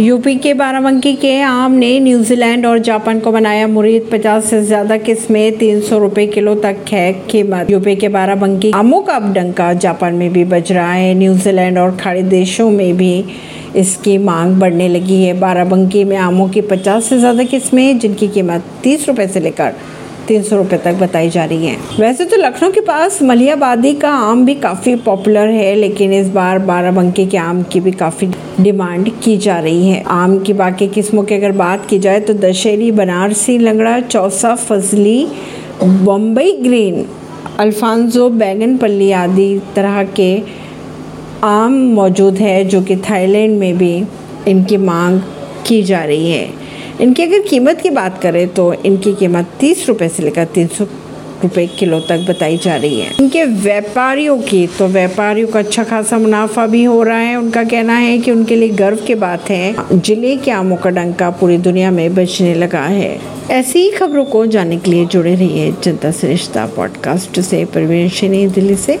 UP के बाराबंकी के आम ने न्यूजीलैंड और जापान को बनाया मुरीद। 50 से ज़्यादा किस्में, तीन सौ रूपए किलो तक है कीमत। यूपी के बाराबंकी आमों का अब डंका। जापान में भी बज रहा है। न्यूजीलैंड और खाड़ी देशों में भी इसकी मांग बढ़ने लगी है। बाराबंकी में आमों की 50 से ज़्यादा किस्में, जिनकी कीमत तीस रुपए से लेकर तीन सौ रुपये तक बताई जा रही है। वैसे तो लखनऊ के पास मलियाबादी का आम भी काफ़ी पॉपुलर है, लेकिन इस बार बाराबंकी के आम की भी काफ़ी डिमांड की जा रही है। आम की बाकी किस्मों की अगर बात की जाए तो दशहरी, बनारसी, लंगड़ा, चौसा, फजली, बम्बई ग्रीन, अल्फांजो, बैगन पल्ली आदि तरह के आम मौजूद है, जो कि थाईलैंड में भी इनकी मांग की जा रही है। इनकी अगर कीमत की बात करें तो इनकी कीमत तीस रुपये से लेकर तीन सौ रुपये किलो तक बताई जा रही है। इनके व्यापारियों की तो व्यापारियों का अच्छा खासा मुनाफा भी हो रहा है। उनका कहना है कि उनके लिए गर्व की बात है, ज़िले के आमों का डंका पूरी दुनिया में बचने लगा है। ऐसी ही खबरों को जानने के लिए जुड़े रहिए जनता सरिश्ता पॉडकास्ट से। परवीन दिल्ली से।